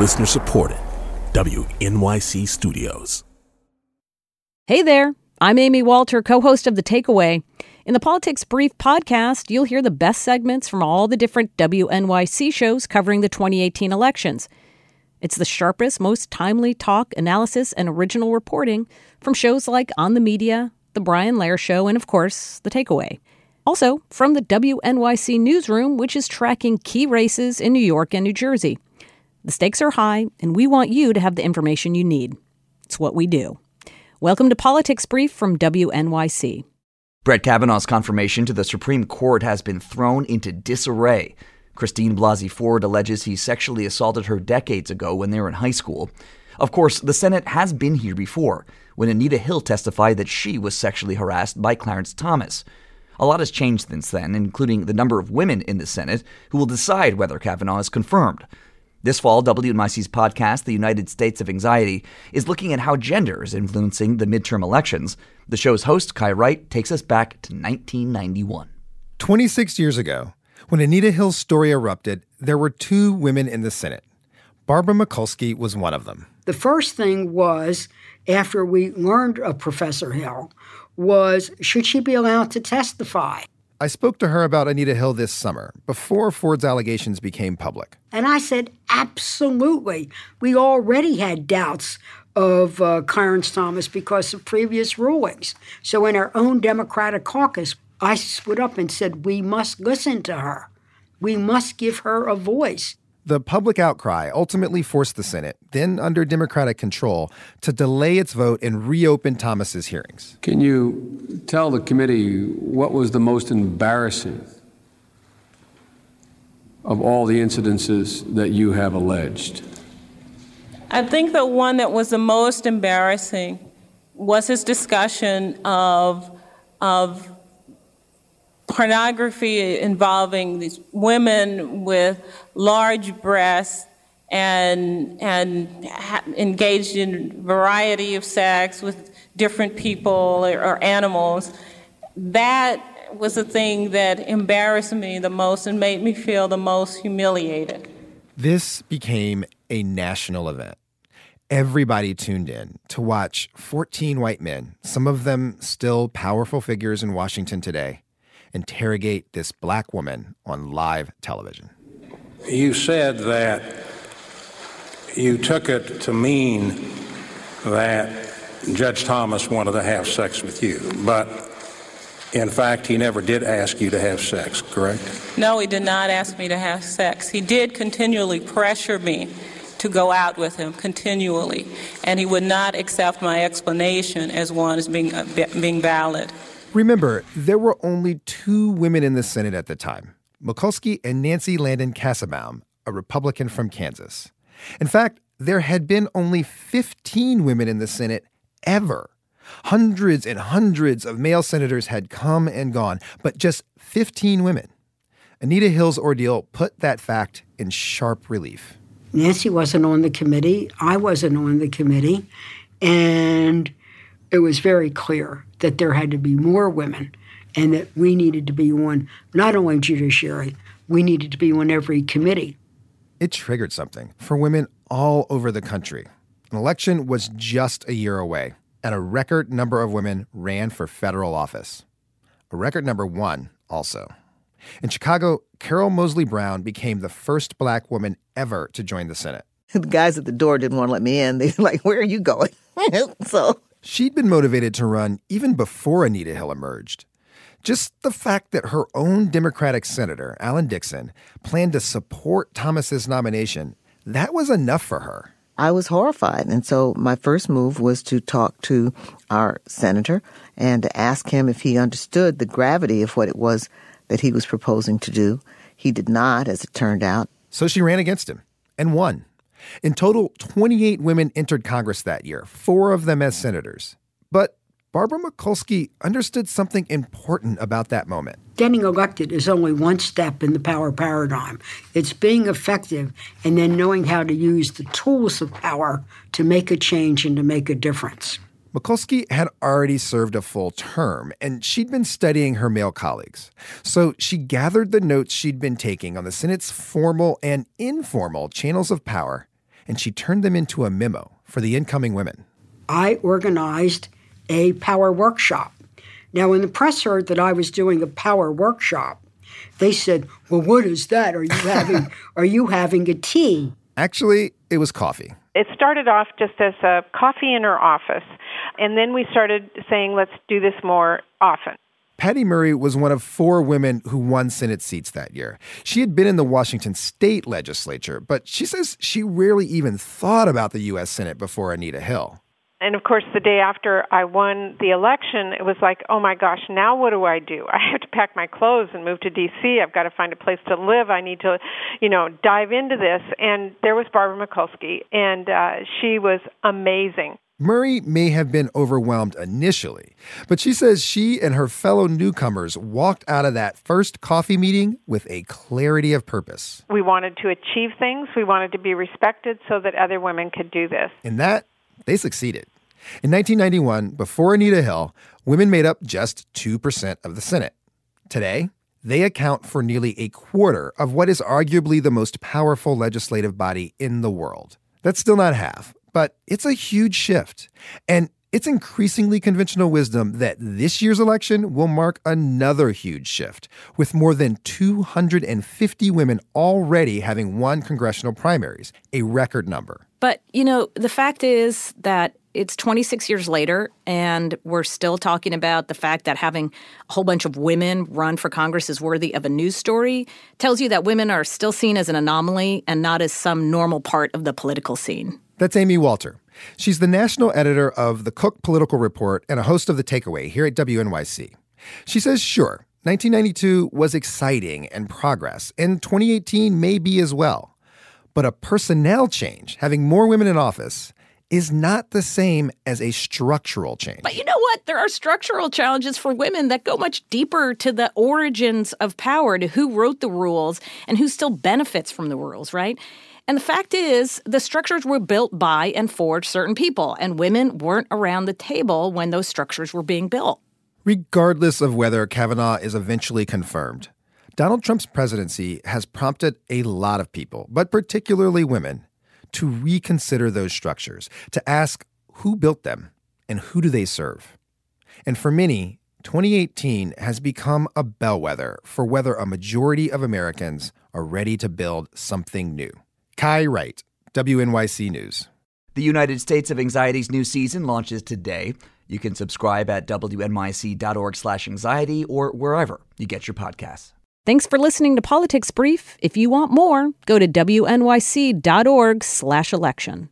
Listener supported. WNYC Studios. Hey there. I'm Amy Walter, co host of The Takeaway. In the Politics Brief podcast, you'll hear the best segments from all the different WNYC shows covering the 2018 elections. It's the sharpest, most timely talk, analysis, and original reporting from shows like On the Media, The Brian Lehrer Show, and of course, The Takeaway. Also, from the WNYC Newsroom, which is tracking key races in New York and New Jersey. The stakes are high, and we want you to have the information you need. It's what we do. Welcome to Politics Brief from WNYC. Brett Kavanaugh's confirmation to the Supreme Court has been thrown into disarray. Christine Blasey Ford alleges he sexually assaulted her decades ago when they were in high school. Of course, the Senate has been here before, when Anita Hill testified that she was sexually harassed by Clarence Thomas. A lot has changed since then, including the number of women in the Senate who will decide whether Kavanaugh is confirmed. This fall, WNYC's podcast, The United States of Anxiety, is looking at how gender is influencing the midterm elections. The show's host, Kai Wright, takes us back to 1991. 26 years ago, when Anita Hill's story erupted, there were two women in the Senate. Barbara Mikulski was one of them. The first thing was, after we learned of Professor Hill, was should she be allowed to testify? I spoke to her about Anita Hill this summer, before Ford's allegations became public. And I said, absolutely. We already had doubts of uh, Clarence Thomas because of previous rulings. So in our own Democratic caucus, I stood up and said, we must listen to her. We must give her a voice. The public outcry ultimately forced the Senate, then under Democratic control, to delay its vote and reopen Thomas's hearings. Can you tell the committee what was the most embarrassing of all the incidences that you have alleged? I think the one that was the most embarrassing was his discussion of of pornography involving these women with large breasts and and engaged in variety of sex with different people or, or animals. That was the thing that embarrassed me the most and made me feel the most humiliated. This became a national event. Everybody tuned in to watch 14 white men some of them still powerful figures in washington today interrogate this black woman on live television. You said that you took it to mean that Judge Thomas wanted to have sex with you, but in fact, he never did ask you to have sex, correct? No, he did not ask me to have sex. He did continually pressure me to go out with him continually, and he would not accept my explanation as one as being, uh, being valid. Remember, there were only two women in the Senate at the time Mikulski and Nancy Landon Kassebaum, a Republican from Kansas. In fact, there had been only 15 women in the Senate ever. Hundreds and hundreds of male senators had come and gone, but just 15 women. Anita Hill's ordeal put that fact in sharp relief. Nancy wasn't on the committee. I wasn't on the committee. And it was very clear that there had to be more women and that we needed to be on not only judiciary, we needed to be on every committee. It triggered something for women all over the country. An election was just a year away, and a record number of women ran for federal office. A record number one, also. In Chicago, Carol Moseley Braun became the first black woman ever to join the Senate. The guys at the door didn't want to let me in. They were like, Where are you going? so She'd been motivated to run even before Anita Hill emerged. Just the fact that her own Democratic Senator, Alan Dixon, planned to support Thomas's nomination, that was enough for her. I was horrified. And so my first move was to talk to our senator and to ask him if he understood the gravity of what it was that he was proposing to do. He did not, as it turned out. So she ran against him and won. In total, 28 women entered Congress that year, four of them as senators. But Barbara Mikulski understood something important about that moment. Getting elected is only one step in the power paradigm. It's being effective and then knowing how to use the tools of power to make a change and to make a difference. Mikulski had already served a full term, and she'd been studying her male colleagues. So she gathered the notes she'd been taking on the Senate's formal and informal channels of power and she turned them into a memo for the incoming women. I organized a power workshop. Now, when the press heard that I was doing a power workshop, they said, "Well, what is that? Are you having are you having a tea?" Actually, it was coffee. It started off just as a coffee in her office, and then we started saying, "Let's do this more often." Patty Murray was one of four women who won Senate seats that year. She had been in the Washington state legislature, but she says she rarely even thought about the U.S. Senate before Anita Hill. And of course, the day after I won the election, it was like, oh my gosh, now what do I do? I have to pack my clothes and move to D.C. I've got to find a place to live. I need to, you know, dive into this. And there was Barbara Mikulski, and uh, she was amazing. Murray may have been overwhelmed initially, but she says she and her fellow newcomers walked out of that first coffee meeting with a clarity of purpose. We wanted to achieve things, we wanted to be respected so that other women could do this. In that, they succeeded. In 1991, before Anita Hill, women made up just 2% of the Senate. Today, they account for nearly a quarter of what is arguably the most powerful legislative body in the world. That's still not half, but it's a huge shift. And it's increasingly conventional wisdom that this year's election will mark another huge shift, with more than 250 women already having won congressional primaries, a record number. But, you know, the fact is that it's 26 years later, and we're still talking about the fact that having a whole bunch of women run for Congress is worthy of a news story. Tells you that women are still seen as an anomaly and not as some normal part of the political scene. That's Amy Walter. She's the national editor of the Cook Political Report and a host of The Takeaway here at WNYC. She says, sure, 1992 was exciting and progress, and 2018 may be as well. But a personnel change, having more women in office, is not the same as a structural change. But you know what? There are structural challenges for women that go much deeper to the origins of power, to who wrote the rules and who still benefits from the rules, right? And the fact is, the structures were built by and for certain people, and women weren't around the table when those structures were being built. Regardless of whether Kavanaugh is eventually confirmed, Donald Trump's presidency has prompted a lot of people, but particularly women, to reconsider those structures, to ask who built them and who do they serve. And for many, 2018 has become a bellwether for whether a majority of Americans are ready to build something new. Kai Wright, WNYC News. The United States of Anxiety's new season launches today. You can subscribe at wnyc.org/slash-anxiety or wherever you get your podcasts. Thanks for listening to Politics Brief. If you want more, go to wnyc.org/election.